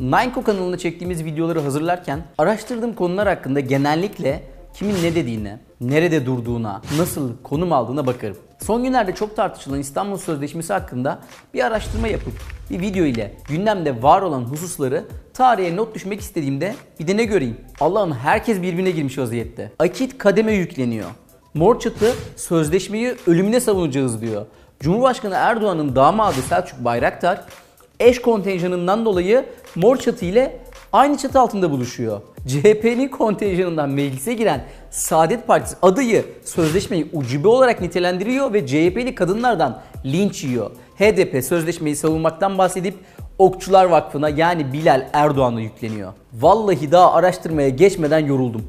Nineco kanalında çektiğimiz videoları hazırlarken araştırdığım konular hakkında genellikle kimin ne dediğine, nerede durduğuna, nasıl konum aldığına bakarım. Son günlerde çok tartışılan İstanbul Sözleşmesi hakkında bir araştırma yapıp bir video ile gündemde var olan hususları tarihe not düşmek istediğimde bir de ne göreyim? Allah'ım herkes birbirine girmiş vaziyette. Akit kademe yükleniyor. Mor çatı sözleşmeyi ölümüne savunacağız diyor. Cumhurbaşkanı Erdoğan'ın damadı Selçuk Bayraktar eş kontenjanından dolayı mor çatı ile aynı çatı altında buluşuyor. CHP'nin kontenjanından meclise giren Saadet Partisi adayı sözleşmeyi ucube olarak nitelendiriyor ve CHP'li kadınlardan linç yiyor. HDP sözleşmeyi savunmaktan bahsedip Okçular Vakfı'na yani Bilal Erdoğan'a yükleniyor. Vallahi daha araştırmaya geçmeden yoruldum.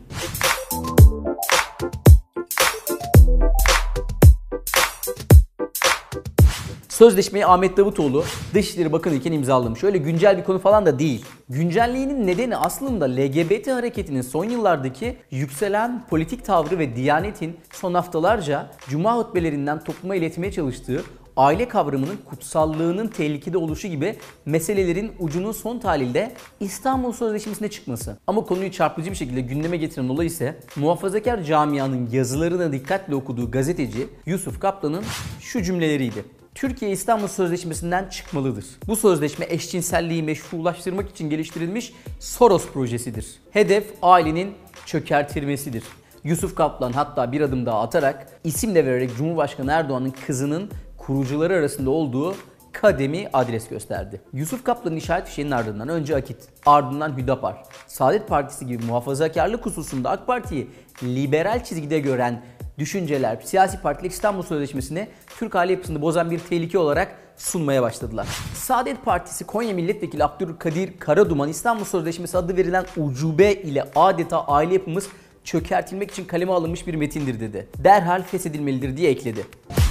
Sözleşmeyi Ahmet Davutoğlu Dışişleri Bakanı iken imzalamış. Öyle güncel bir konu falan da değil. Güncelliğinin nedeni aslında LGBT hareketinin son yıllardaki yükselen politik tavrı ve Diyanet'in son haftalarca cuma hutbelerinden topluma iletmeye çalıştığı aile kavramının kutsallığının tehlikede oluşu gibi meselelerin ucunun son tahlilde İstanbul Sözleşmesi'ne çıkması. Ama konuyu çarpıcı bir şekilde gündeme getiren olay ise muhafazakar camianın yazılarına dikkatle okuduğu gazeteci Yusuf Kaplan'ın şu cümleleriydi. Türkiye İstanbul Sözleşmesi'nden çıkmalıdır. Bu sözleşme eşcinselliği meşrulaştırmak için geliştirilmiş Soros projesidir. Hedef ailenin çökertilmesidir. Yusuf Kaplan hatta bir adım daha atarak isim de vererek Cumhurbaşkanı Erdoğan'ın kızının kurucuları arasında olduğu Kademi adres gösterdi. Yusuf Kaplan'ın işaret fişeğinin ardından önce Akit, ardından Hüdapar, Saadet Partisi gibi muhafazakarlık hususunda AK Parti'yi liberal çizgide gören düşünceler, siyasi partiler İstanbul Sözleşmesi'ni Türk aile yapısını bozan bir tehlike olarak sunmaya başladılar. Saadet Partisi Konya Milletvekili Abdülkadir Karaduman İstanbul Sözleşmesi adı verilen ucube ile adeta aile yapımız çökertilmek için kaleme alınmış bir metindir dedi. Derhal feshedilmelidir diye ekledi.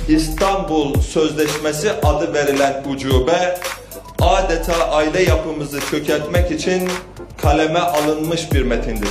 İstanbul Sözleşmesi adı verilen ucube adeta aile yapımızı çökertmek için kaleme alınmış bir metindir.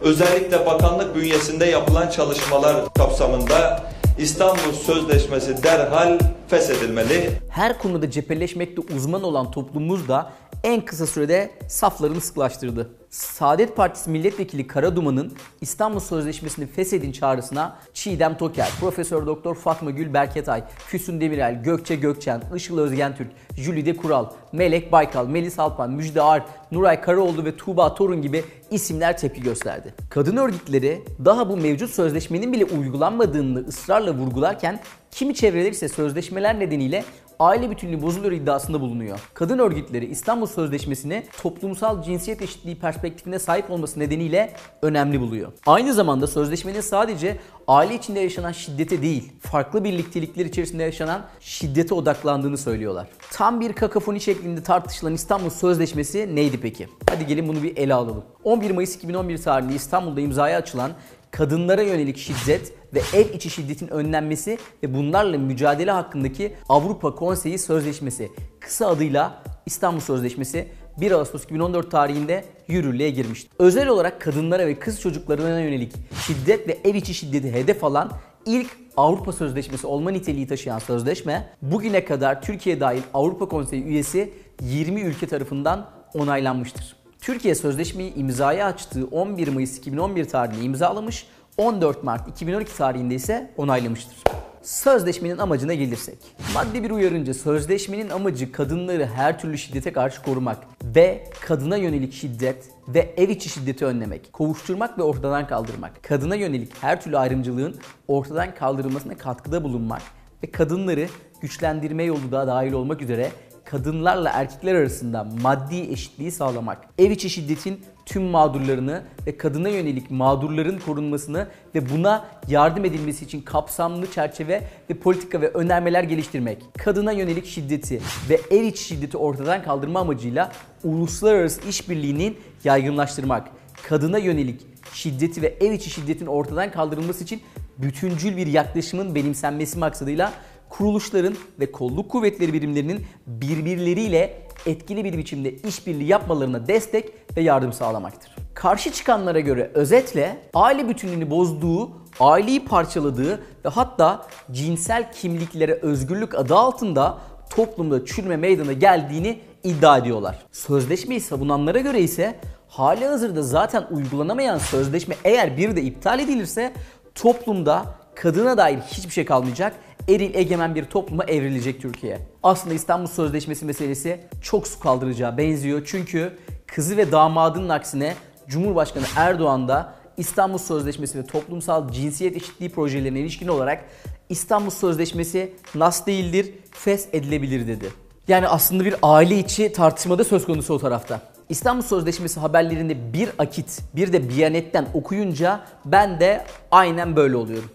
Özellikle bakanlık bünyesinde yapılan çalışmalar kapsamında İstanbul Sözleşmesi derhal feshedilmeli. Her konuda cepheleşmekte uzman olan toplumumuz da en kısa sürede saflarını sıklaştırdı. Saadet Partisi Milletvekili Karaduman'ın İstanbul Sözleşmesi'ni feshedin çağrısına Çiğdem Toker, Profesör Doktor Fatma Gül Berketay, Füsun Demirel, Gökçe Gökçen, Işıl Özgen Türk, Jülide Kural, Melek Baykal, Melis Alpan, Müjde Ar, Nuray Karaoğlu ve Tuğba Torun gibi isimler tepki gösterdi. Kadın örgütleri daha bu mevcut sözleşmenin bile uygulanmadığını ısrarla vurgularken kimi çevreler ise sözleşmeler nedeniyle aile bütünlüğü bozuluyor iddiasında bulunuyor. Kadın örgütleri İstanbul Sözleşmesi'ni toplumsal cinsiyet eşitliği perspektifine sahip olması nedeniyle önemli buluyor. Aynı zamanda sözleşmenin sadece aile içinde yaşanan şiddete değil, farklı birliktelikler içerisinde yaşanan şiddete odaklandığını söylüyorlar. Tam bir kakafoni şeklinde tartışılan İstanbul Sözleşmesi neydi peki? Hadi gelin bunu bir ele alalım. 11 Mayıs 2011 tarihinde İstanbul'da imzaya açılan kadınlara yönelik şiddet ve ev içi şiddetin önlenmesi ve bunlarla mücadele hakkındaki Avrupa Konseyi Sözleşmesi, kısa adıyla İstanbul Sözleşmesi 1 Ağustos 2014 tarihinde yürürlüğe girmişti. Özel olarak kadınlara ve kız çocuklarına yönelik şiddet ve ev içi şiddeti hedef alan ilk Avrupa Sözleşmesi olma niteliği taşıyan sözleşme bugüne kadar Türkiye dahil Avrupa Konseyi üyesi 20 ülke tarafından onaylanmıştır. Türkiye sözleşmeyi imzaya açtığı 11 Mayıs 2011 tarihinde imzalamış, 14 Mart 2012 tarihinde ise onaylamıştır. Sözleşmenin amacına gelirsek. Madde bir uyarınca sözleşmenin amacı kadınları her türlü şiddete karşı korumak ve kadına yönelik şiddet ve ev içi şiddeti önlemek, kovuşturmak ve ortadan kaldırmak, kadına yönelik her türlü ayrımcılığın ortadan kaldırılmasına katkıda bulunmak ve kadınları güçlendirme yolu da dahil olmak üzere kadınlarla erkekler arasında maddi eşitliği sağlamak, ev içi şiddetin tüm mağdurlarını ve kadına yönelik mağdurların korunmasını ve buna yardım edilmesi için kapsamlı çerçeve ve politika ve önermeler geliştirmek, kadına yönelik şiddeti ve ev içi şiddeti ortadan kaldırma amacıyla uluslararası işbirliğinin yaygınlaştırmak, kadına yönelik şiddeti ve ev içi şiddetin ortadan kaldırılması için bütüncül bir yaklaşımın benimsenmesi maksadıyla kuruluşların ve kolluk kuvvetleri birimlerinin birbirleriyle etkili bir biçimde işbirliği yapmalarına destek ve yardım sağlamaktır. Karşı çıkanlara göre özetle aile bütünlüğünü bozduğu, aileyi parçaladığı ve hatta cinsel kimliklere özgürlük adı altında toplumda çürüme meydana geldiğini iddia ediyorlar. Sözleşmeyi savunanlara göre ise hali hazırda zaten uygulanamayan sözleşme eğer bir de iptal edilirse toplumda kadına dair hiçbir şey kalmayacak. Eril egemen bir topluma evrilecek Türkiye. Aslında İstanbul Sözleşmesi meselesi çok su kaldıracağı benziyor. Çünkü kızı ve damadının aksine Cumhurbaşkanı Erdoğan da İstanbul Sözleşmesi ve toplumsal cinsiyet eşitliği projelerine ilişkin olarak İstanbul Sözleşmesi nas değildir, fes edilebilir dedi. Yani aslında bir aile içi tartışmada söz konusu o tarafta. İstanbul Sözleşmesi haberlerinde bir akit, bir de Biyanet'ten okuyunca ben de aynen böyle oluyorum.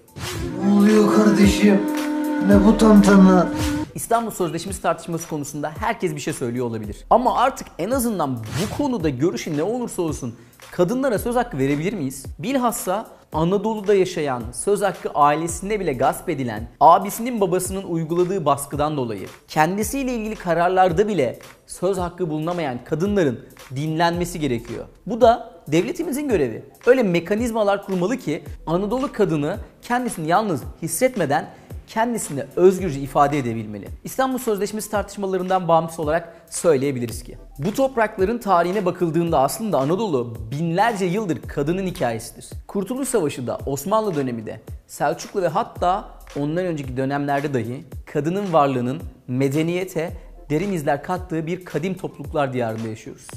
Ne oluyor kardeşim? Ne bu tantana? İstanbul Sözleşmesi tartışması konusunda herkes bir şey söylüyor olabilir. Ama artık en azından bu konuda görüşü ne olursa olsun kadınlara söz hakkı verebilir miyiz? Bilhassa Anadolu'da yaşayan, söz hakkı ailesinde bile gasp edilen, abisinin babasının uyguladığı baskıdan dolayı, kendisiyle ilgili kararlarda bile söz hakkı bulunamayan kadınların dinlenmesi gerekiyor. Bu da devletimizin görevi. Öyle mekanizmalar kurmalı ki Anadolu kadını kendisini yalnız hissetmeden kendisini özgürce ifade edebilmeli. İstanbul Sözleşmesi tartışmalarından bağımsız olarak söyleyebiliriz ki bu toprakların tarihine bakıldığında aslında Anadolu binlerce yıldır kadının hikayesidir. Kurtuluş Savaşı da Osmanlı dönemi de Selçuklu ve hatta ondan önceki dönemlerde dahi kadının varlığının medeniyete derin izler kattığı bir kadim topluluklar diyarında yaşıyoruz.